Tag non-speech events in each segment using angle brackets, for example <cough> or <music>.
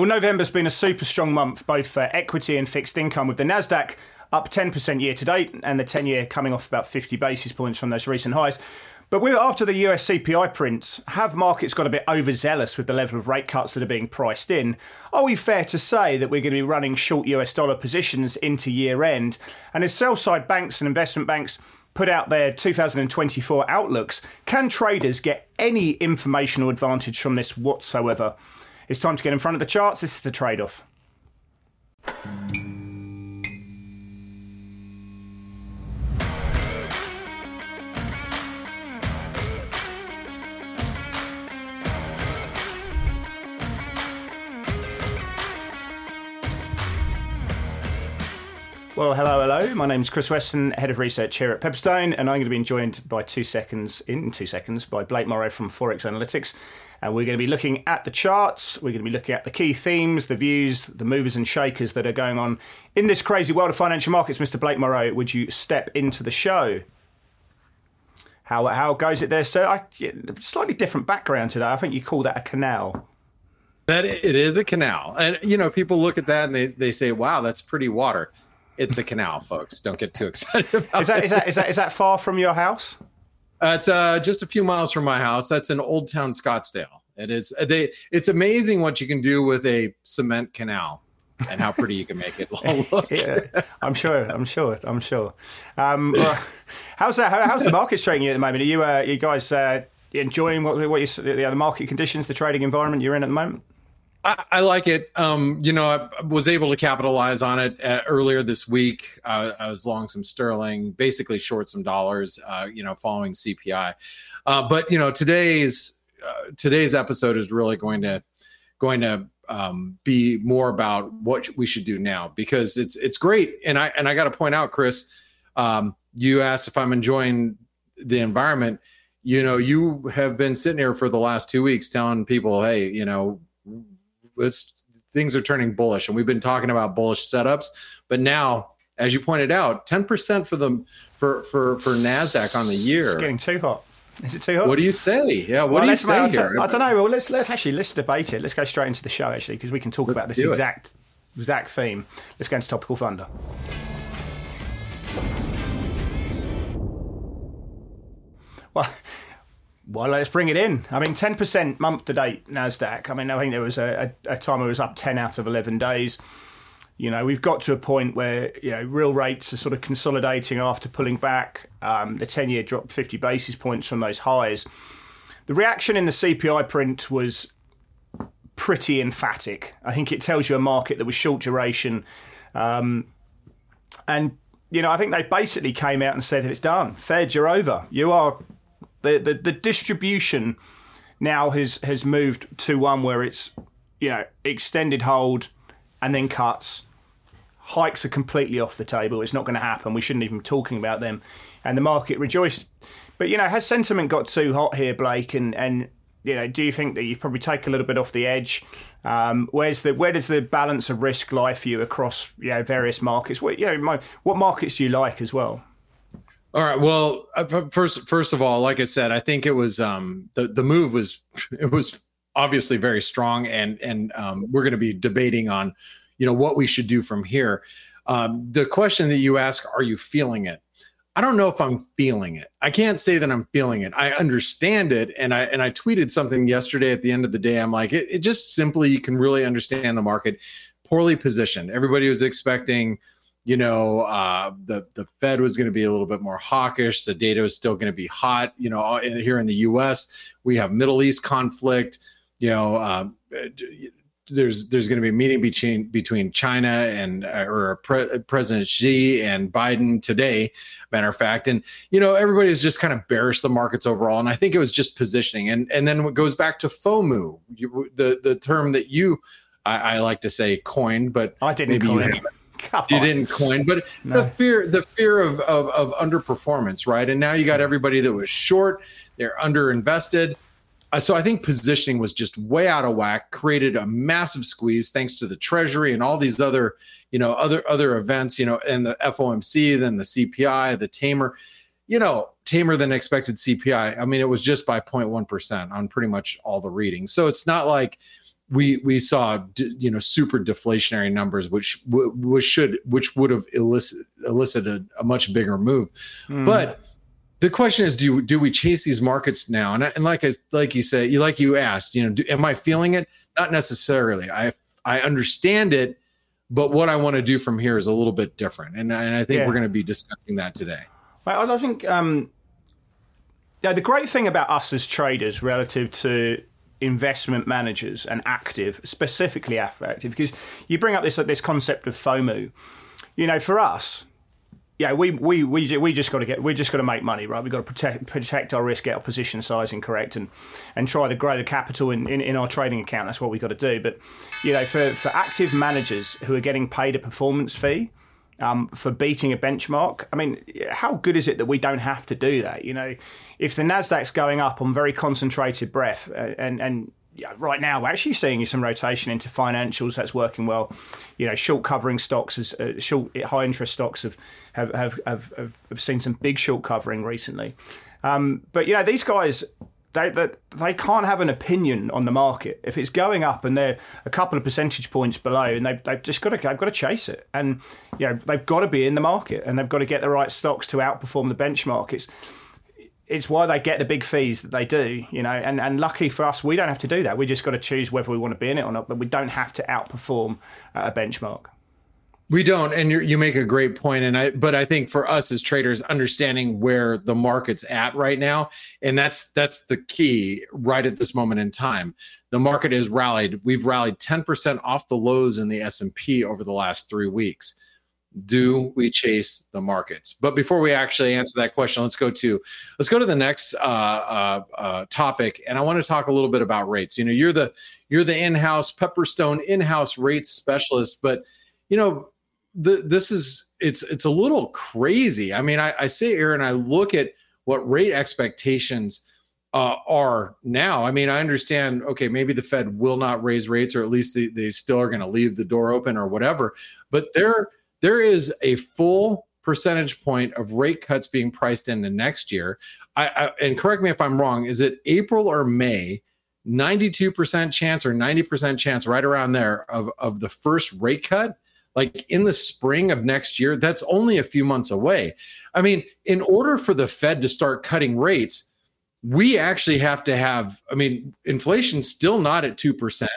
Well, November's been a super strong month, both for equity and fixed income, with the Nasdaq up 10% year to date, and the 10 year coming off about 50 basis points from those recent highs. But we're after the US CPI prints, have markets got a bit overzealous with the level of rate cuts that are being priced in? Are we fair to say that we're going to be running short US dollar positions into year end? And as sell side banks and investment banks put out their 2024 outlooks, can traders get any informational advantage from this whatsoever? It's time to get in front of the charts. This is the trade off. Well, hello, hello. My name is Chris Weston, head of research here at Pepperstone, and I'm going to be joined by two seconds in two seconds by Blake Morrow from Forex Analytics, and we're going to be looking at the charts. We're going to be looking at the key themes, the views, the movers and shakers that are going on in this crazy world of financial markets. Mr. Blake Morrow, would you step into the show? How how goes it there, sir? I, slightly different background today. I think you call that a canal. That it is a canal, and you know people look at that and they they say, "Wow, that's pretty water." It's a canal, folks. Don't get too excited <laughs> about is that, it. Is that is that is that far from your house? Uh, it's uh, just a few miles from my house. That's in Old Town Scottsdale. It is. Uh, they. It's amazing what you can do with a cement canal, and how pretty you can make it <laughs> <laughs> look. yeah, I'm sure. I'm sure. I'm sure. Um, well, how's that? How, how's the market trading you at the moment? Are you uh, you guys uh, enjoying what what you, the, the market conditions, the trading environment you're in at the moment? I, I, like it. Um, you know, I was able to capitalize on it uh, earlier this week. Uh, I was long some sterling, basically short some dollars. Uh, you know, following CPI. Uh, but you know, today's uh, today's episode is really going to going to um, be more about what we should do now because it's it's great. And I and I got to point out, Chris, um, you asked if I'm enjoying the environment. You know, you have been sitting here for the last two weeks telling people, hey, you know it's things are turning bullish, and we've been talking about bullish setups. But now, as you pointed out, ten percent for the for for for Nasdaq on the year. It's getting too hot. Is it too hot? What do you say? Yeah, what well, do you say here? I don't know. Well, let's let's actually let's debate it. Let's go straight into the show actually because we can talk let's about this exact it. exact theme. Let's go into topical thunder. Well, well, let's bring it in. I mean, 10% month to date NASDAQ. I mean, I think there was a, a, a time it was up 10 out of 11 days. You know, we've got to a point where, you know, real rates are sort of consolidating after pulling back. Um, the 10 year dropped 50 basis points from those highs. The reaction in the CPI print was pretty emphatic. I think it tells you a market that was short duration. Um, and, you know, I think they basically came out and said that it's done. Fed, you're over. You are the, the, the distribution now has, has moved to one where it's, you know, extended hold and then cuts. Hikes are completely off the table. It's not going to happen. We shouldn't even be talking about them. And the market rejoiced. But, you know, has sentiment got too hot here, Blake? And, and you know, do you think that you probably take a little bit off the edge? Um, where's the where does the balance of risk lie for you across you know various markets? What you know, what markets do you like as well? All right. Well, uh, first, first of all, like I said, I think it was um, the the move was <laughs> it was obviously very strong, and and um, we're going to be debating on, you know, what we should do from here. Um, the question that you ask, are you feeling it? I don't know if I'm feeling it. I can't say that I'm feeling it. I understand it, and I and I tweeted something yesterday. At the end of the day, I'm like, it, it just simply you can really understand the market poorly positioned. Everybody was expecting you know, uh, the the Fed was going to be a little bit more hawkish. The data is still going to be hot. You know, here in the U.S., we have Middle East conflict. You know, um, there's there's going to be a meeting between between China and uh, or Pre- President Xi and Biden today. Matter of fact, and you know, everybody is just kind of bearish the markets overall. And I think it was just positioning. And and then it goes back to FOMO, you, the the term that you I, I, like to say coined, but I didn't maybe coin it you didn't coin, but no. the fear, the fear of, of, of underperformance, right? And now you got everybody that was short, they're underinvested. Uh, so I think positioning was just way out of whack, created a massive squeeze thanks to the Treasury and all these other, you know, other other events, you know, and the FOMC, then the CPI, the tamer, you know, tamer than expected CPI. I mean, it was just by 0.1 percent on pretty much all the readings. So it's not like we we saw you know super deflationary numbers, which which should which would have elicit, elicited a much bigger move. Mm. But the question is, do do we chase these markets now? And, and like I, like you said, you like you asked, you know, do, am I feeling it? Not necessarily. I I understand it, but what I want to do from here is a little bit different, and and I think yeah. we're going to be discussing that today. Well, I think um, yeah, the great thing about us as traders relative to investment managers and active, specifically active, because you bring up this this concept of FOMO. You know, for us, yeah, we we we we just got to get we just got to make money, right? We've got to protect protect our risk, get our position sizing correct, and and try to grow the capital in, in, in our trading account. That's what we've got to do. But you know, for for active managers who are getting paid a performance fee, um, for beating a benchmark. I mean, how good is it that we don't have to do that? You know, if the Nasdaq's going up on very concentrated breath, uh, and and yeah, right now we're actually seeing some rotation into financials that's working well. You know, short covering stocks, as uh, short high interest stocks have have, have have have seen some big short covering recently. Um, but you know, these guys they, they, they can't have an opinion on the market. If it's going up and they're a couple of percentage points below and they, they've just got to they've got to chase it. And you know they've got to be in the market and they've got to get the right stocks to outperform the benchmark. It's it's why they get the big fees that they do you know and and lucky for us we don't have to do that. We just got to choose whether we want to be in it or not but we don't have to outperform uh, a benchmark we don't, and you make a great point. and I. But I think for us as traders, understanding where the market's at right now, and that's that's the key right at this moment in time. The market has rallied. We've rallied ten percent off the lows in the S and P over the last three weeks. Do we chase the markets? But before we actually answer that question, let's go to let's go to the next uh, uh, uh, topic, and I want to talk a little bit about rates. You know, you're the you're the in-house Pepperstone in-house rates specialist, but you know the, this is it's it's a little crazy. I mean, I, I say, Aaron, I look at what rate expectations uh, are now. I mean, I understand. Okay, maybe the Fed will not raise rates, or at least they, they still are going to leave the door open, or whatever. But there there is a full percentage point of rate cuts being priced into next year. I, I and correct me if I'm wrong. Is it April or May? 92% chance or 90% chance right around there of, of the first rate cut like in the spring of next year, that's only a few months away. I mean, in order for the Fed to start cutting rates, we actually have to have, I mean, inflation's still not at 2%.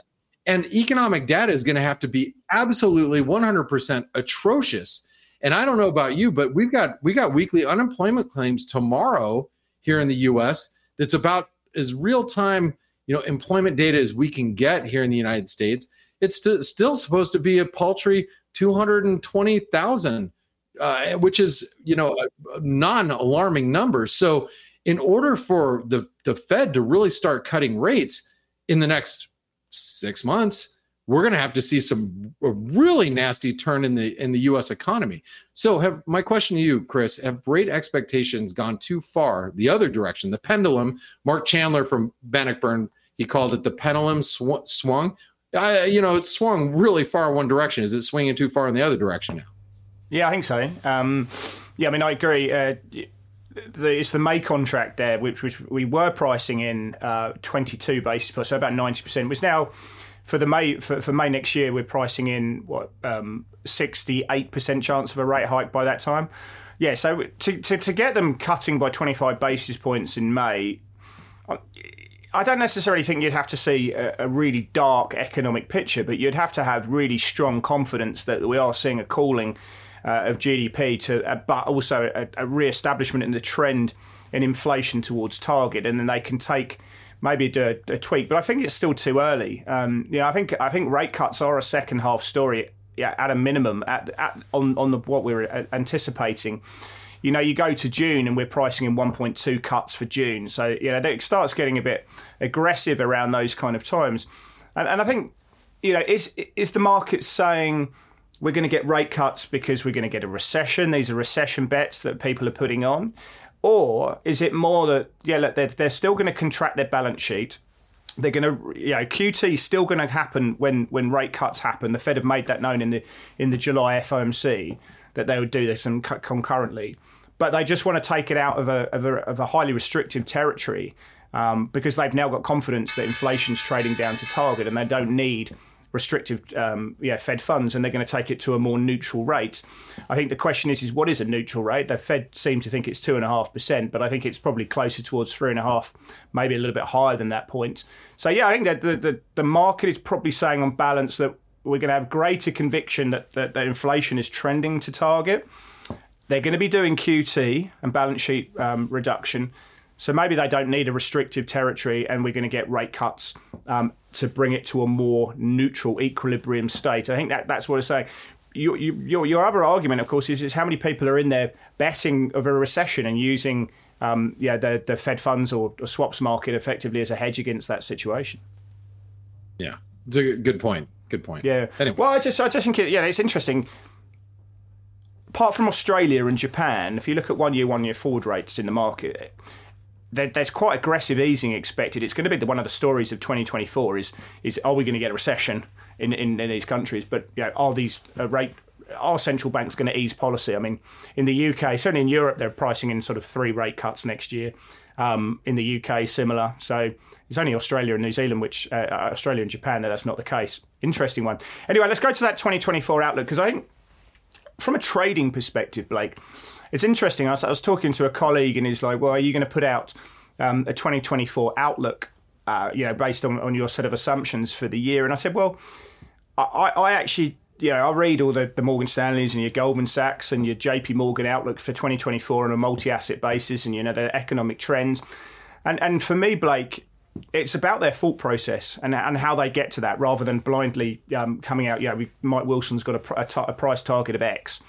And economic data is going to have to be absolutely 100% atrocious. And I don't know about you, but we've got we got weekly unemployment claims tomorrow here in the US that's about as real time, you know, employment data as we can get here in the United States. It's st- still supposed to be a paltry 220,000, uh, which is, you know, a, non-alarming number. So in order for the, the Fed to really start cutting rates in the next six months, we're going to have to see some really nasty turn in the in the U.S. economy. So, have my question to you, Chris: Have rate expectations gone too far the other direction? The pendulum. Mark Chandler from Bannockburn he called it the pendulum sw- swung. I, you know, it swung really far one direction. Is it swinging too far in the other direction now? Yeah, I think so. Um, yeah, I mean, I agree. Uh, it's the May contract there, which, which we were pricing in uh, 22 basis points, so about 90%. Was now for the May for, for May next year, we're pricing in what um, 68% chance of a rate hike by that time. Yeah, so to, to, to get them cutting by 25 basis points in May, I don't necessarily think you'd have to see a, a, really dark economic picture, but you'd have to have really strong confidence that we are seeing a cooling uh, of GDP to, uh, but also a, a re-establishment in the trend in inflation towards target, and then they can take maybe a, a tweak. But I think it's still too early. Um, you know, I think I think rate cuts are a second half story. Yeah, at a minimum, at, at on on the, what we're uh, anticipating you know, you go to June and we're pricing in 1.2 cuts for June. So, you know, it starts getting a bit aggressive around those kind of times. And, and I think, you know, is, is the market saying we're going to get rate cuts because we're going to get a recession? These are recession bets that people are putting on. Or is it more that, yeah, look, they're, they're still going to contract their balance sheet they're going to, you know, QT is still going to happen when when rate cuts happen. The Fed have made that known in the in the July FOMC that they would do this and concurrently but they just want to take it out of a, of a, of a highly restrictive territory um, because they've now got confidence that inflation's trading down to target and they don't need restrictive um, yeah, Fed funds and they're going to take it to a more neutral rate. I think the question is, is what is a neutral rate? The Fed seem to think it's two and a half percent, but I think it's probably closer towards three and a half, maybe a little bit higher than that point. So yeah, I think that the, the, the market is probably saying on balance that we're going to have greater conviction that, that, that inflation is trending to target. They're going to be doing QT and balance sheet um, reduction. So maybe they don't need a restrictive territory, and we're going to get rate cuts um, to bring it to a more neutral equilibrium state. I think that that's what it's saying. Your, your, your other argument, of course, is, is how many people are in there betting of a recession and using um, yeah, the, the Fed funds or, or swaps market effectively as a hedge against that situation. Yeah, it's a good point. Good point. Yeah. Anyway. Well, I just I just think it, yeah, it's interesting. Apart from Australia and Japan, if you look at one year, one year forward rates in the market, there's quite aggressive easing expected. It's going to be the, one of the stories of 2024 is is are we going to get a recession in, in, in these countries? But you know, are these uh, rate are central banks going to ease policy? I mean, in the UK, certainly in Europe, they're pricing in sort of three rate cuts next year. Um, in the UK, similar. So it's only Australia and New Zealand, which uh, uh Australia and Japan, that that's not the case. Interesting one. Anyway, let's go to that 2024 outlook because I think from a trading perspective, Blake, it's interesting. I was, I was, talking to a colleague and he's like, well, are you going to put out um, a 2024 outlook, uh, you know, based on, on your set of assumptions for the year? And I said, well, I, I actually, you know, I read all the, the Morgan Stanleys and your Goldman Sachs and your JP Morgan outlook for 2024 on a multi-asset basis and, you know, the economic trends. And, and for me, Blake, it's about their thought process and, and how they get to that rather than blindly um, coming out, yeah, Mike Wilson's got a, a, a price target of X.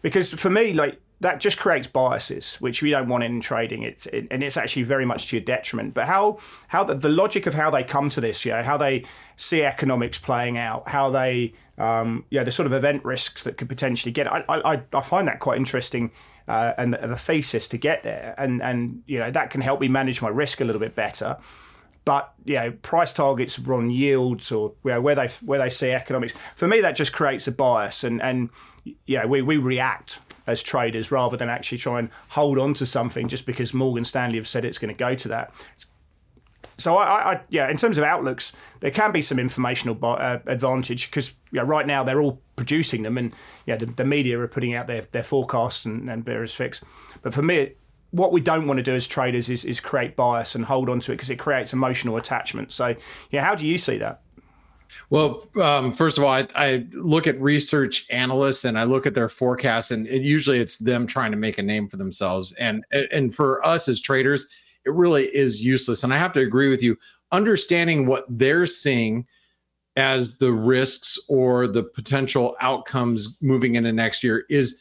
Because for me, like, that just creates biases, which we don't want in trading. It's it, and it's actually very much to your detriment. But how how the, the logic of how they come to this, you know, how they see economics playing out, how they um, yeah, the sort of event risks that could potentially get. I I, I find that quite interesting, uh, and the, the thesis to get there, and and you know that can help me manage my risk a little bit better. But you know, price targets on yields or you know, where they where they see economics. For me, that just creates a bias, and and yeah, we, we react as traders rather than actually try and hold on to something just because Morgan Stanley have said it's going to go to that. So I, I yeah, in terms of outlooks, there can be some informational uh, advantage because you know, right now they're all producing them, and yeah, the, the, media are putting out their, their forecasts and, and various fix. But for me, what we don't want to do as traders is, is create bias and hold on to it because it creates emotional attachment. So yeah, how do you see that? Well, um, first of all, I, I, look at research analysts and I look at their forecasts, and it, usually it's them trying to make a name for themselves. And and for us as traders, it really is useless. And I have to agree with you. Understanding what they're seeing as the risks or the potential outcomes moving into next year is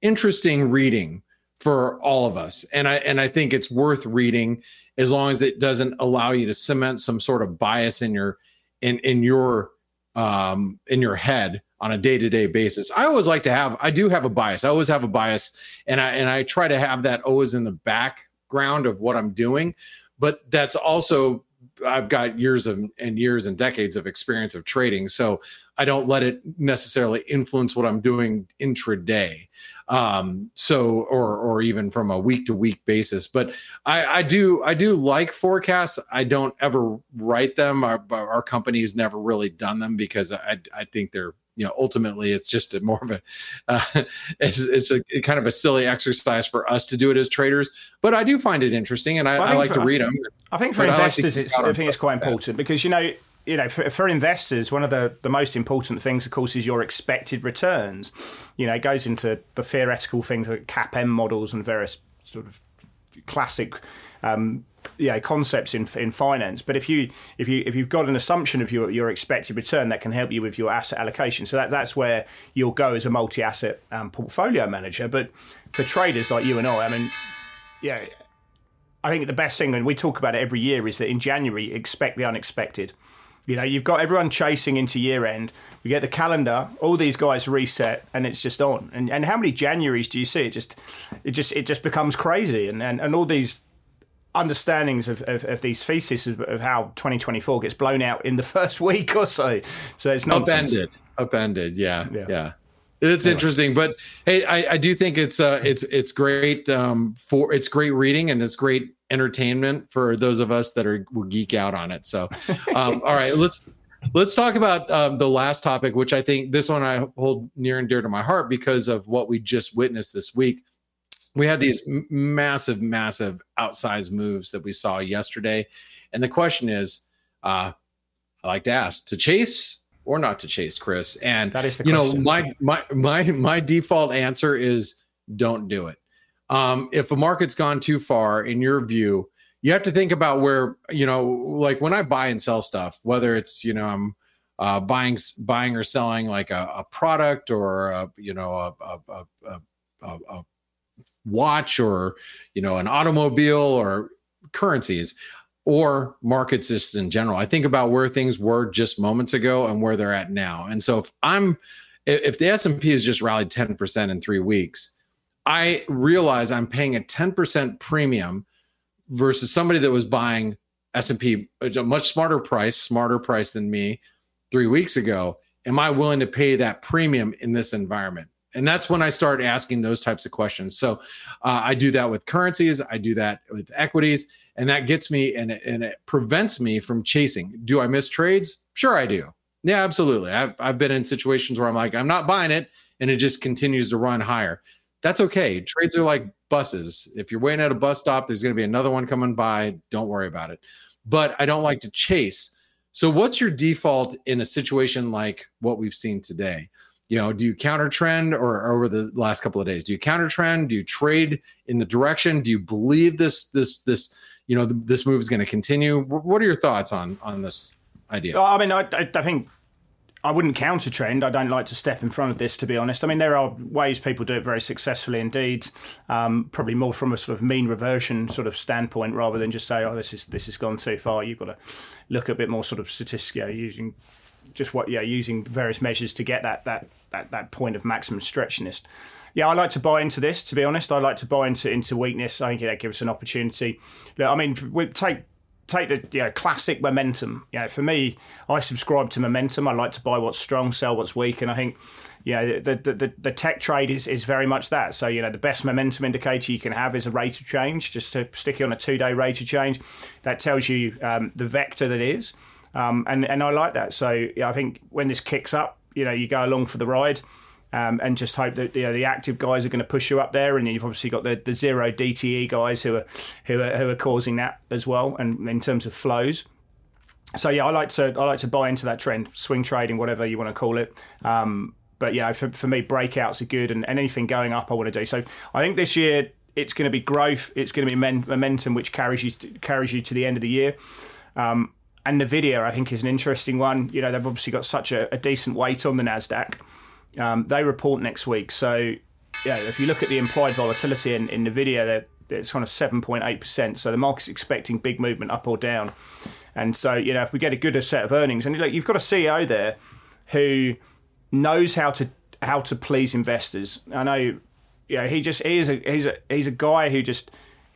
interesting reading for all of us. And I and I think it's worth reading as long as it doesn't allow you to cement some sort of bias in your in in your um in your head on a day-to-day basis. I always like to have I do have a bias. I always have a bias and I and I try to have that always in the background of what I'm doing, but that's also I've got years of and years and decades of experience of trading, so I don't let it necessarily influence what I'm doing intraday um so or or even from a week to week basis but i i do i do like forecasts. I don't ever write them. Our, our company's never really done them because i i think they're you know ultimately it's just a more of a uh, <laughs> it's, it's a kind of a silly exercise for us to do it as traders but i do find it interesting and i, I, I like for, to read them i think for investors like it's i think it's quite important because you know you know, for, for, investors, one of the, the most important things, of course, is your expected returns. You know, it goes into the theoretical things like CAPM models and various sort of classic, um, know, concepts in in finance. But if you if you if you've got an assumption of your your expected return, that can help you with your asset allocation. So that that's where you'll go as a multi asset um, portfolio manager. But for traders like you and I, I mean, yeah. I think the best thing, and we talk about it every year, is that in January, expect the unexpected. You know, you've got everyone chasing into year end. We get the calendar, all these guys reset, and it's just on. And and how many Januaries do you see? It just it just it just becomes crazy, and and, and all these understandings of, of, of these theses of, of, how 2024 gets blown out in the <laughs> first week or so. So it's not upended, upended. Yeah, yeah. yeah. It's anyway. interesting, but hey, I, I do think it's uh it's it's great um for it's great reading and it's great entertainment for those of us that are will geek out on it. So, <laughs> um, all right, let's let's talk about um, the last topic, which I think this one I hold near and dear to my heart because of what we just witnessed this week. We had these massive, massive outsized moves that we saw yesterday, and the question is, uh, I like to ask, to chase or not to chase, Chris? And that is the you question. know my my my my default answer is don't do it um, if a market's gone too far, in your view, you have to think about where you know, like when I buy and sell stuff, whether it's you know I'm uh, buying buying or selling like a, a product or a, you know a, a, a, watch or you know an automobile or currencies or markets just in general. I think about where things were just moments ago and where they're at now. And so if I'm if the S&P has just rallied 10% in 3 weeks, I realize I'm paying a 10% premium versus somebody that was buying S&P a much smarter price, smarter price than me 3 weeks ago. Am I willing to pay that premium in this environment? And that's when I start asking those types of questions. So uh, I do that with currencies, I do that with equities, and that gets me and it, and it prevents me from chasing. Do I miss trades? Sure, I do. Yeah, absolutely. I've I've been in situations where I'm like, I'm not buying it, and it just continues to run higher that's okay. Trades are like buses. If you're waiting at a bus stop, there's going to be another one coming by. Don't worry about it. But I don't like to chase. So, what's your default in a situation like what we've seen today? You know, do you counter trend or over the last couple of days? Do you counter trend? Do you trade in the direction? Do you believe this this this you know this move is going to continue? What are your thoughts on on this idea? I mean, I, I think I wouldn't counter trend. I don't like to step in front of this, to be honest. I mean, there are ways people do it very successfully indeed. Um, probably more from a sort of mean reversion sort of standpoint, rather than just say, "Oh, this is this has gone too far." You've got to look a bit more sort of statistical using just what, yeah, using various measures to get that that that that point of maximum stretchiness. Yeah, I like to buy into this. To be honest, I like to buy into into weakness. I think that gives us an opportunity. Look, I mean, we take take the you know, classic momentum. You know, for me, I subscribe to momentum. I like to buy what's strong, sell what's weak, and I think you know the the, the, the tech trade is, is very much that. So you know the best momentum indicator you can have is a rate of change. Just to stick it on a two day rate of change, that tells you um, the vector that is, um, and and I like that. So yeah, I think when this kicks up, you know, you go along for the ride um, and just hope that you know, the active guys are going to push you up there. And you've obviously got the, the zero DTE guys who are who are who are causing that as well. And in terms of flows. So yeah, I like to I like to buy into that trend, swing trading, whatever you want to call it. Um, but yeah, for, for me, breakouts are good, and, and anything going up, I want to do. So I think this year it's going to be growth. It's going to be momentum, which carries you to, carries you to the end of the year. Um, and Nvidia, I think, is an interesting one. You know, they've obviously got such a, a decent weight on the Nasdaq. Um, they report next week. So, yeah, if you look at the implied volatility in, in Nvidia, it's kind of 7.8%. So the market's expecting big movement up or down. And so, you know, if we get a good set of earnings, and look, you've got a CEO there who knows how to how to please investors. I know, you know, he just he is a he's a he's a guy who just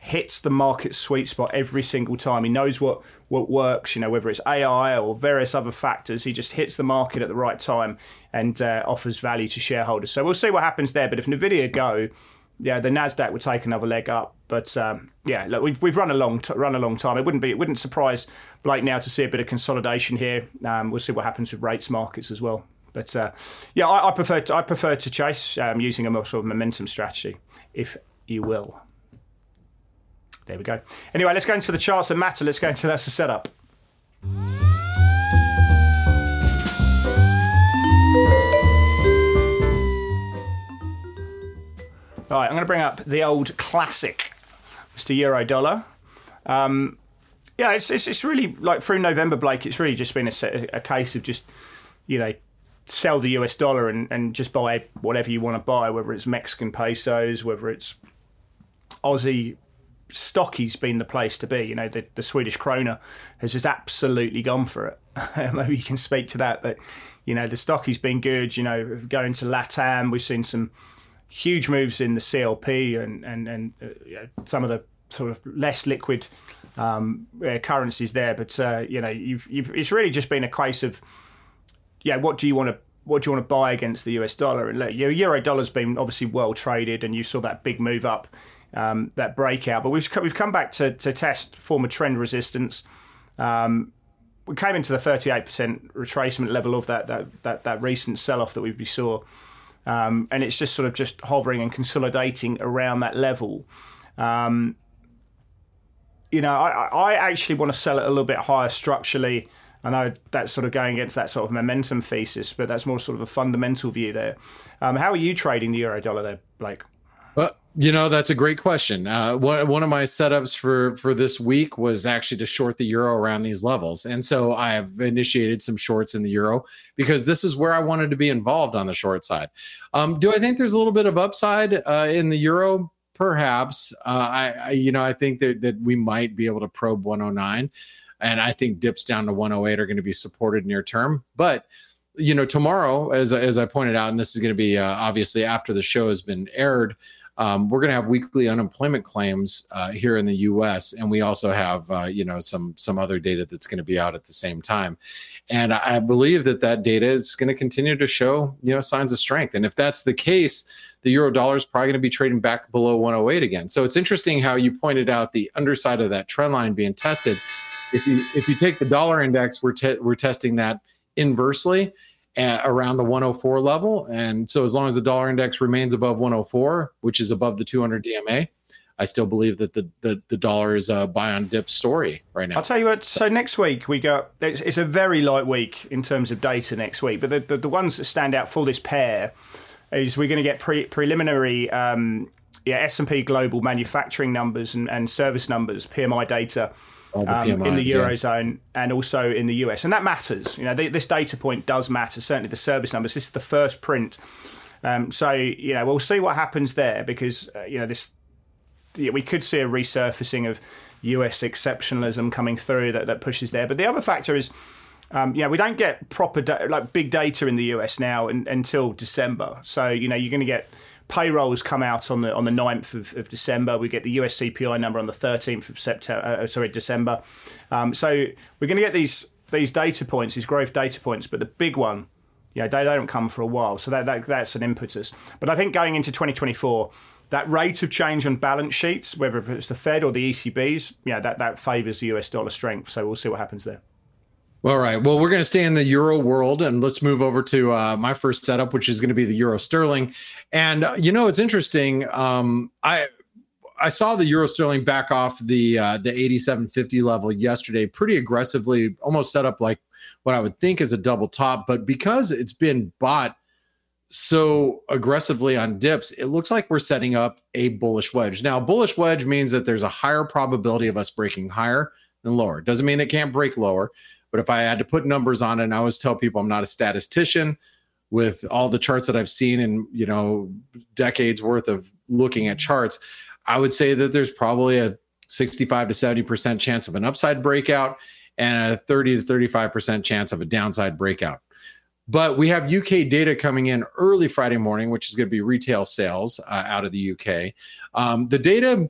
hits the market sweet spot every single time. He knows what what works, you know, whether it's AI or various other factors. He just hits the market at the right time and uh, offers value to shareholders. So we'll see what happens there. But if Nvidia go, yeah, the Nasdaq would take another leg up. But um, yeah, look, we've, we've run a long t- run a long time. It wouldn't be it wouldn't surprise Blake now to see a bit of consolidation here. Um, we'll see what happens with rates markets as well. But uh, yeah, I, I, prefer to, I prefer to chase um, using a more sort of momentum strategy, if you will. There we go. Anyway, let's go into the charts that matter. Let's go into that's the setup. All right, I'm going to bring up the old classic, Mr. Euro Dollar. Um, yeah, it's, it's, it's really like through November, Blake. It's really just been a, a case of just you know sell the US dollar and, and just buy whatever you want to buy, whether it's Mexican pesos, whether it's Aussie Stocky's been the place to be. You know, the, the Swedish krona has just absolutely gone for it. <laughs> Maybe you can speak to that, but you know, the Stocky's been good. You know, going to LATAM, we've seen some huge moves in the CLP and and and uh, you know, some of the sort of less liquid um, uh, currencies there. But uh, you know, you've, you've, it's really just been a case of yeah, what do you want to what do you want to buy against the US dollar? And look, your euro dollar's been obviously well traded, and you saw that big move up um, that breakout. But we've we've come back to to test former trend resistance. Um, we came into the 38% retracement level of that that that, that recent sell off that we saw, um, and it's just sort of just hovering and consolidating around that level. Um, you know, I, I actually want to sell it a little bit higher structurally. I know that's sort of going against that sort of momentum thesis, but that's more sort of a fundamental view there. Um, how are you trading the euro dollar there, Blake? You know that's a great question. Uh, one one of my setups for for this week was actually to short the euro around these levels, and so I have initiated some shorts in the euro because this is where I wanted to be involved on the short side. Um, do I think there's a little bit of upside uh, in the euro? Perhaps. Uh, I, I, you know I think that that we might be able to probe 109, and I think dips down to 108 are going to be supported near term, but you know tomorrow as as i pointed out and this is going to be uh, obviously after the show has been aired um, we're going to have weekly unemployment claims uh, here in the U.S., and we also have uh, you know some some other data that's going to be out at the same time. And I believe that that data is going to continue to show you know signs of strength. And if that's the case, the euro dollar is probably going to be trading back below 108 again. So it's interesting how you pointed out the underside of that trend line being tested. If you if you take the dollar index, we're te- we're testing that inversely around the 104 level. And so as long as the dollar index remains above 104, which is above the 200 DMA, I still believe that the the, the dollar is a buy on dip story right now. I'll tell you what. So next week we got it's, it's a very light week in terms of data next week, but the, the, the ones that stand out for this pair is we're going to get pre, preliminary um, yeah S and P global manufacturing numbers and, and service numbers, PMI data um, in the eurozone yeah. and also in the US, and that matters. You know, this data point does matter. Certainly, the service numbers. This is the first print, um, so you know we'll see what happens there because uh, you know this. Yeah, we could see a resurfacing of US exceptionalism coming through that, that pushes there. But the other factor is, um, you know, we don't get proper da- like big data in the US now in, until December. So you know, you're going to get payrolls come out on the on the 9th of, of, December. We get the US CPI number on the 13th of September. Uh, sorry, December. Um, so we're going to get these these data points, these growth data points, but the big one, you know, they, they don't come for a while. So that, that that's an impetus. But I think going into 2024 that rate of change on balance sheets, whether it's the Fed or the ECBs, yeah, that, that favors the US dollar strength. So we'll see what happens there. All right. Well, we're going to stay in the euro world and let's move over to uh, my first setup, which is going to be the euro sterling. And uh, you know, it's interesting. Um, I I saw the euro sterling back off the uh, the 8750 level yesterday pretty aggressively, almost set up like what I would think is a double top. But because it's been bought so aggressively on dips, it looks like we're setting up a bullish wedge. Now, bullish wedge means that there's a higher probability of us breaking higher than lower. Doesn't mean it can't break lower. But if I had to put numbers on it, and I always tell people I'm not a statistician with all the charts that I've seen and, you know, decades worth of looking at charts, I would say that there's probably a 65 to 70% chance of an upside breakout and a 30 to 35% chance of a downside breakout. But we have UK data coming in early Friday morning, which is going to be retail sales uh, out of the UK. Um, the data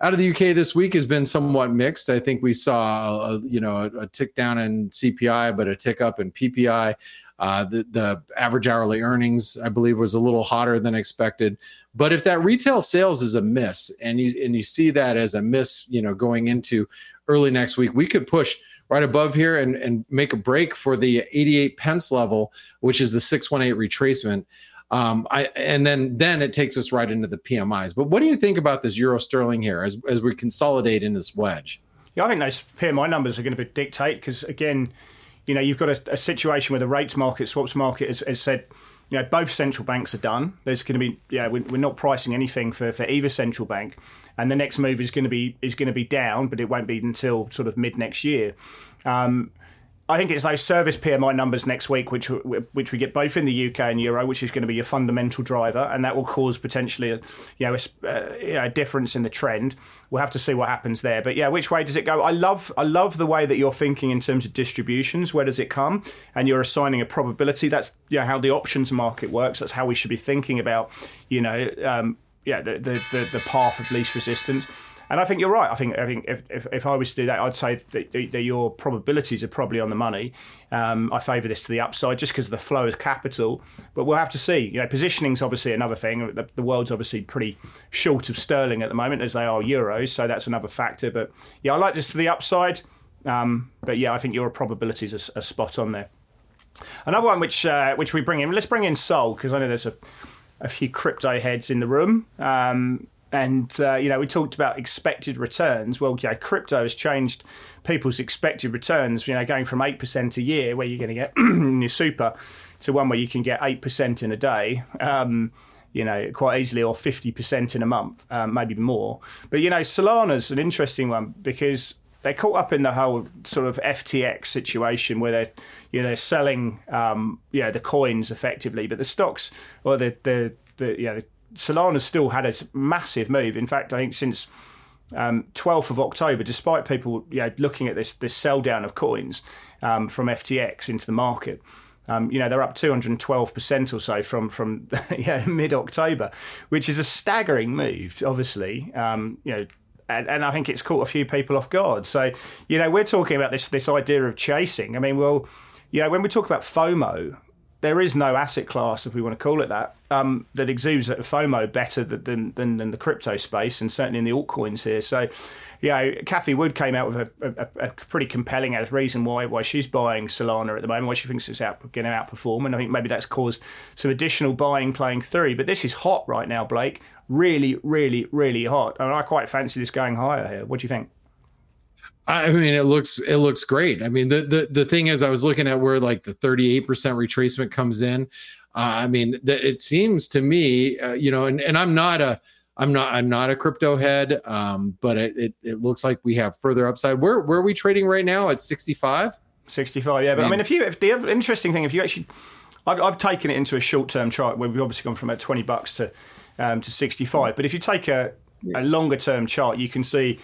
out of the UK this week has been somewhat mixed. I think we saw, a, you know, a, a, tick down in CPI, but a tick up in PPI. Uh, the, the average hourly earnings, I believe, was a little hotter than expected. But if that retail sales is a miss, and you and you see that as a miss, you know, going into early next week, we could push right above here and, and make a break for the 88 pence level, which is the 618 retracement. Um, I and then then it takes us right into the PMIs. But what do you think about this euro sterling here as as we consolidate in this wedge? Yeah, I think those PMI numbers are going to dictate because again, you know, you've got a, a, situation where the rates market, swaps market has, has, said, you know, both central banks are done. There's going to be, yeah, we're, not pricing anything for, for either central bank, and the next move is going to be is going to be down, but it won't be until sort of mid next year. Um, I think it's those service PMI numbers next week, which which we get both in the UK and Euro, which is going to be a fundamental driver, and that will cause potentially a you know a, a, difference in the trend. We'll have to see what happens there. But yeah, which way does it go? I love I love the way that you're thinking in terms of distributions. Where does it come? And you're assigning a probability. That's you know, how the options market works. That's how we should be thinking about you know um, yeah the, the the the path of least resistance. And I think you're right. I think I think if, if, if I was to do that, I'd say that, that your probabilities are probably on the money. Um, I favour this to the upside just because of the flow of capital, but we'll have to see. You know, positioning's obviously another thing. The, the world's obviously pretty short of sterling at the moment, as they are euros, so that's another factor. But yeah, I like this to the upside. Um, but yeah, I think your probabilities are, are spot on there. Another one which uh, which we bring in. Let's bring in Sol because I know there's a, a few crypto heads in the room. Um, and uh, you know we talked about expected returns. Well, yeah, crypto has changed people's expected returns. You know, going from eight percent a year, where you're going to get <clears throat> your super, to one where you can get eight percent in a day. Um, you know, quite easily, or fifty percent in a month, um, maybe more. But you know, Solana's an interesting one because they're caught up in the whole sort of FTX situation where they're you know they're selling um, you know the coins effectively, but the stocks or the the, the you know Solana's still had a massive move. In fact, I think since um, 12th of October, despite people you know, looking at this this sell down of coins um, from FTX into the market. Um, you know they're up 212 percent or so from from <laughs> yeah, mid October, which is a staggering move. Obviously, um, you know and, and, I think it's caught a few people off guard. So, you know, we're talking about this this idea of chasing. I mean, well, you know, when we talk about FOMO, there is no asset class, if we want to call it that, um, that exudes FOMO better than, than, than the crypto space, and certainly in the altcoins here. So, you know, Cathie Wood came out with a, a, a, pretty compelling reason why why she's buying Solana at the moment, why she thinks it's out, going to outperform, and I think maybe that's caused some additional buying playing through. But this is hot right now, Blake. Really, really, really hot, and I quite fancy this going higher here. What do you think? I mean, it looks it looks great. I mean, the the the thing is, I was looking at where like the thirty eight percent retracement comes in. Uh, I mean, that it seems to me, uh, you know, and and I'm not a I'm not I'm not a crypto head, um, but it, it, it looks like we have further upside. Where where are we trading right now? At 65. 65, yeah. But I mean, if you if the interesting thing, if you actually, I've, I've taken it into a short term chart where we've obviously gone from about 20 bucks to um, to 65. But if you take a a longer term chart, you can see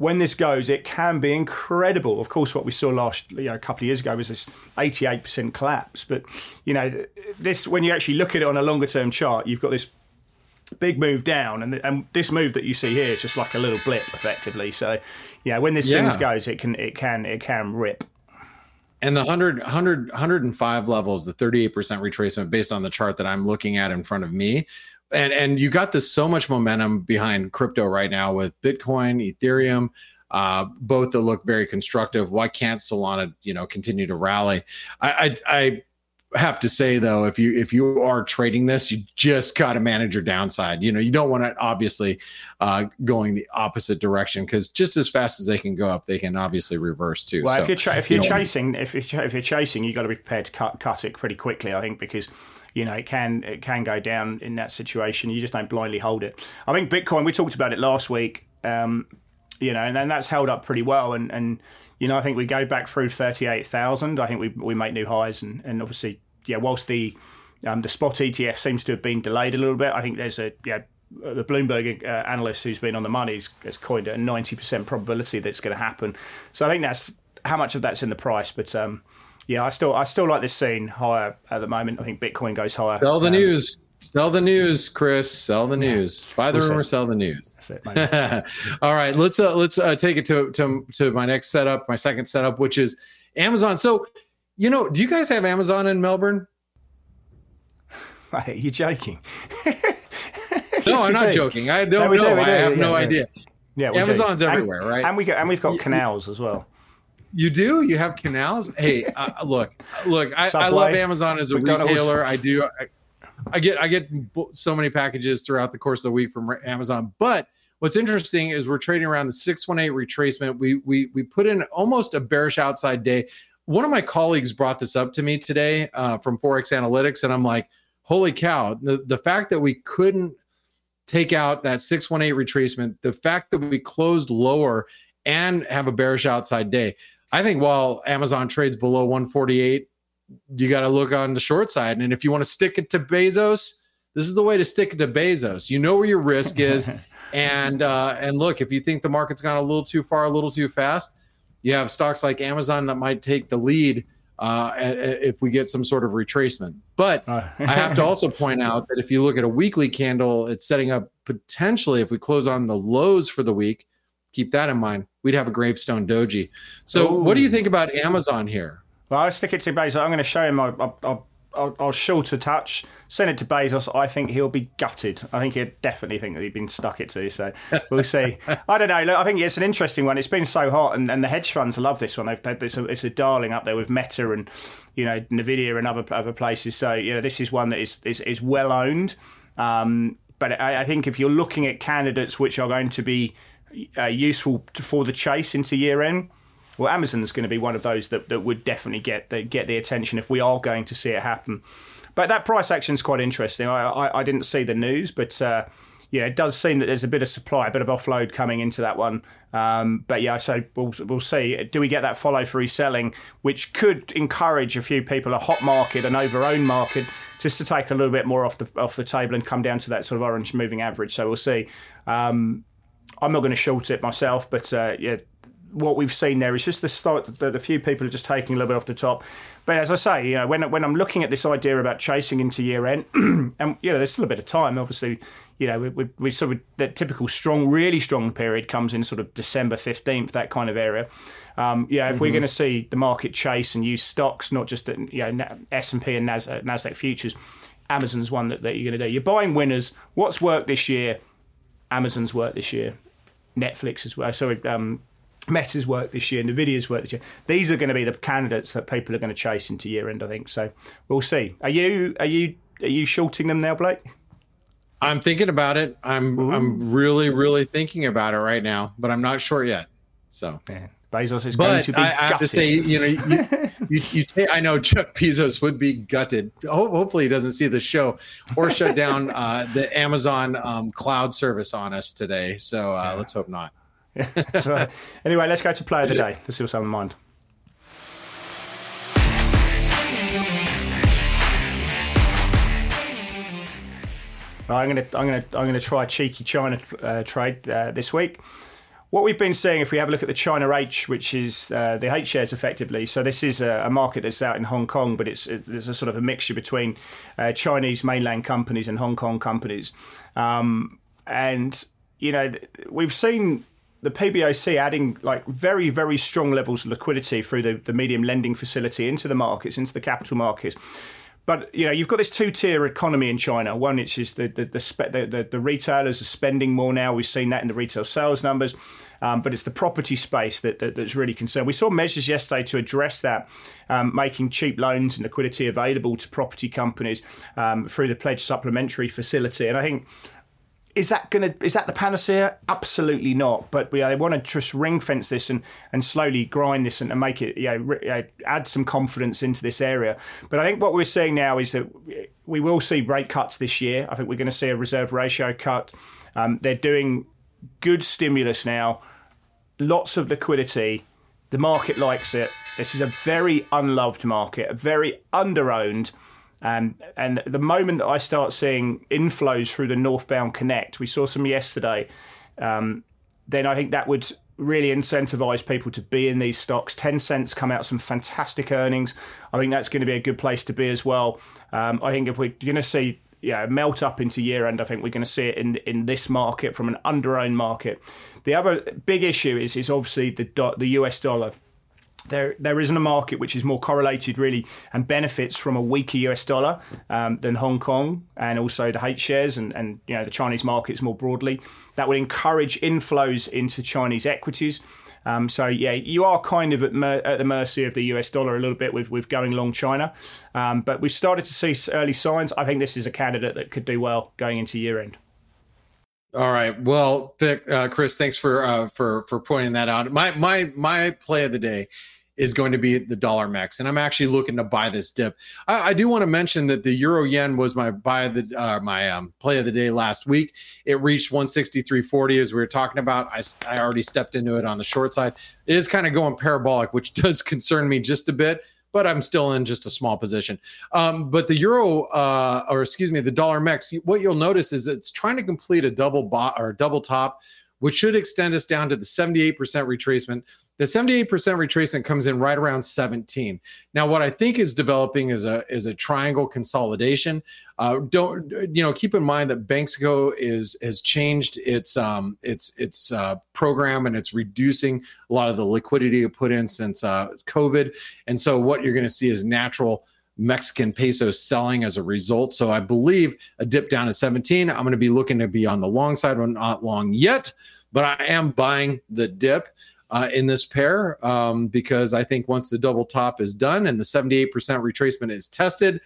when this goes, it can be incredible. Of course, what we saw last you know, a couple of years ago was this 88% collapse. But you know, this when you actually look at it on a longer term chart, you've got this big move down, and and this move that you see here is just like a little blip, effectively. So, yeah, when this yeah. thing goes, it can it can it can rip. And the 100, 100, 105 levels, the 38% retracement based on the chart that I'm looking at in front of me. And, and you got this so much momentum behind crypto right now with Bitcoin, Ethereum, uh, both that look very constructive. Why can't Solana, you know, continue to rally? I, I, I have to say though, if you if you are trading this, you just got to manage your downside. You know, you don't want to obviously uh, going the opposite direction because just as fast as they can go up, they can obviously reverse too. Well, so, if you're tra- if you're you know, chasing, if you're, if you're chasing, you got to be prepared to cut cut it pretty quickly. I think because you know it can it can go down in that situation. You just don't blindly hold it. I think Bitcoin. We talked about it last week. Um, you know, and, and that's held up pretty well. And, and you know, I think we go back through 38,000. I think we, we make new highs. And, and obviously, yeah, whilst the um, the spot ETF seems to have been delayed a little bit, I think there's a, yeah, the Bloomberg uh, analyst who's been on the money has coined a 90% probability that's going to happen. So I think that's how much of that's in the price. But um, yeah, I still I still like this scene higher at the moment. I think Bitcoin goes higher. Sell the um, news. Sell the news, Chris. Sell the news. Yeah. Buy the we'll rumor, sell the news. That's it. <laughs> All right, let's uh, let's uh, take it to, to to my next setup, my second setup, which is Amazon. So, you know, do you guys have Amazon in Melbourne? Are <laughs> you joking? no, I'm not do. joking. I don't no, know. Do, I have yeah, no idea. Yeah, Amazon's do. everywhere, and, right? And we go, and we've got canals as well. You do? You have canals? Hey, uh, look, look. I, I, love Amazon as a retailer. I do. I, I get I get so many packages throughout the course of the week from Amazon. But what's interesting is we're trading around the 618 retracement. We we we put in almost a bearish outside day. One of my colleagues brought this up to me today uh, from Forex Analytics, and I'm like, holy cow! The the fact that we couldn't take out that 618 retracement, the fact that we closed lower and have a bearish outside day. I think while Amazon trades below 148 you got to look on the short side. And if you want to stick it to Bezos, this is the way to stick it to Bezos. You know where your risk is, <laughs> and uh, and look, if you think the market's gone a little too far, a little too fast, you have stocks like Amazon that might take the lead uh, if we get some sort of retracement. But uh. <laughs> I have to also point out that if you look at a weekly candle, it's setting up potentially, if we close on the lows for the week, keep that in mind. We'd have a gravestone doji. So, Ooh. what do you think about Amazon here? Well, I'll stick it to Bezos. I'm going to show him. I'll, I'll, I'll, I'll short a touch. Send it to Bezos. I think he'll be gutted. I think he'd definitely think that he'd been stuck it to. So we'll see. <laughs> I don't know. Look, I think it's an interesting one. It's been so hot, and, and the hedge funds love this one. They've, it's, a, it's a darling up there with Meta and you know Nvidia and other other places. So you know this is one that is is, is well owned. Um, but I, I, think if you're looking at candidates which are going to be uh, useful to, for the chase into year end, well, Amazon's going to be one of those that, that would definitely get the, get the attention if we are going to see it happen. But that price action is quite interesting. I, I, I, didn't see the news, but uh, yeah, it does seem that there's a bit of supply, a bit of offload coming into that one. Um, but yeah, so we'll, we'll see. Do we get that follow through selling, which could encourage a few people, a hot market, an over owned market, just to take a little bit more off the off the table and come down to that sort of orange moving average. So we'll see. Um, I'm not going to short it myself, but uh, yeah, what we've seen there is just the start that a few people are just taking a little bit off the top. But as I say, you know, when when I'm looking at this idea about chasing into year end, <clears throat> and you know, there's still a bit of time. Obviously, you know, we, we, we sort of that typical strong, really strong period comes in sort of December 15th, that kind of area. Um, yeah, if mm-hmm. we're going to see the market chase and use stocks, not just you know S and P and Nasdaq, Nasdaq futures, Amazon's one that, that you're going to do. You're buying winners. What's worked this year? Amazon's worked this year. Netflix as well. Sorry, um, Meta's work this year, Nvidia's work this year. These are going to be the candidates that people are going to chase into year end. I think so. We'll see. Are you are you are you shorting them now, Blake? I'm thinking about it. I'm Ooh. I'm really really thinking about it right now, but I'm not sure yet. So. Yeah. Bezos is but going to be. I, I have to say, you know, you, you, you take, I know Chuck Bezos would be gutted. hopefully, he doesn't see the show or shut down <laughs> uh, the Amazon um, cloud service on us today. So uh, yeah. let's hope not. <laughs> so, anyway, let's go to play of the day. Let's see what's on my mind. I'm gonna I'm gonna I'm gonna try a cheeky China uh, trade uh, this week. What we've been seeing, if we have a look at the China H, which is uh, the H shares effectively, so this is a, a, market that's out in Hong Kong, but it's there's a sort of a mixture between uh, Chinese mainland companies and Hong Kong companies, um, and you know we've seen the PBOC adding like very, very strong levels of liquidity through the, the medium lending facility into the markets, into the capital markets. But you know you've got this two-tier economy in China. One, which is the the the, spe- the, the, the retailers are spending more now. We've seen that in the retail sales numbers, um, but it's the property space that, that, that's really concerned. We saw measures yesterday to address that, um, making cheap loans and liquidity available to property companies um, through the pledge supplementary facility. And I think is that going to is that the panacea? Absolutely not. But we, they want to just ring fence this and, and slowly grind this and, and make it you know, add some confidence into this area. But I think what we're seeing now is that we will see rate cuts this year. I think we're going to see a reserve ratio cut. Um, they're doing good stimulus now, lots of liquidity. The market likes it. This is a very unloved market, a very underowned um, and the moment that I start seeing inflows through the northbound connect, we saw some yesterday, um, then I think that would really incentivize people to be in these stocks. Tencent come out some fantastic earnings. I think that's going to be a good place to be as well. Um, I think if we're going to see yeah, melt up into year end. I think we're going to see it in in this market from an under-owned market. The other big issue is is obviously the the US dollar there there isn't a market which is more correlated really and benefits from a weaker US dollar um, than Hong Kong and also the H shares and, and you know the Chinese markets more broadly. That would encourage inflows into Chinese equities. Um, so yeah, you are kind of at, mer- at, the mercy of the US dollar a little bit with, with going long China, um, but we've started to see early signs. I think this is a candidate that could do well going into year end. All right. Well, th- uh, Chris, thanks for uh, for for pointing that out. My my my play of the day is going to be the dollar mex, and I'm actually looking to buy this dip. I, I do want to mention that the euro yen was my buy the uh, my um, play of the day last week. It reached 163.40 as we were talking about. I I already stepped into it on the short side. It is kind of going parabolic, which <laughs> does concern me just a bit but I'm still in just a small position. Um, but the euro, uh, or excuse me, the dollar mex, what you'll notice is it's trying to complete a double bot or double top, which should extend us down to the 78% retracement. The 78% retracement comes in right around 17. Now, what I think is developing is a is a triangle consolidation. Uh, don't you know? Keep in mind that Banxico is has changed its um, its its uh, program and it's reducing a lot of the liquidity it put in since uh, COVID. And so, what you're going to see is natural Mexican peso selling as a result. So I believe a dip down to 17. I'm going to be looking to be on the long side. We're not long yet, but I am buying the dip uh, in this pair um, because I think once the double top is done and the 78% retracement is tested,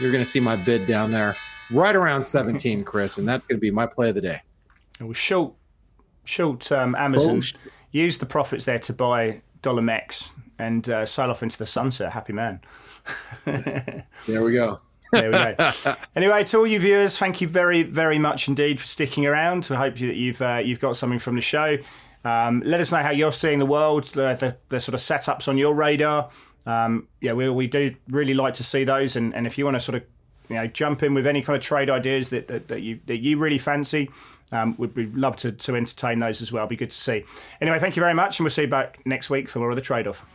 you're going to see my bid down there right around <laughs> 17, Chris, and that's going to be my play of the day. Was short, short um, Amazon. Oh, Use the profits there to buy dollar mex and uh, sail off into the sunset. Happy man. <laughs> there we go. there we go. <laughs> anyway, to all you viewers, thank you very, very much indeed for sticking around. I hope that you've uh, you've got something from the show. Um, let us know how you're seeing the world, the, the, the sort of setups on your radar. Um, yeah, we, we do really like to see those. And, and if you want to sort of you know jump in with any kind of trade ideas that, that, that you that you really fancy, um, we'd, we'd love to, to entertain those as well. Be good to see. Anyway, thank you very much, and we'll see you back next week for more of the trade off.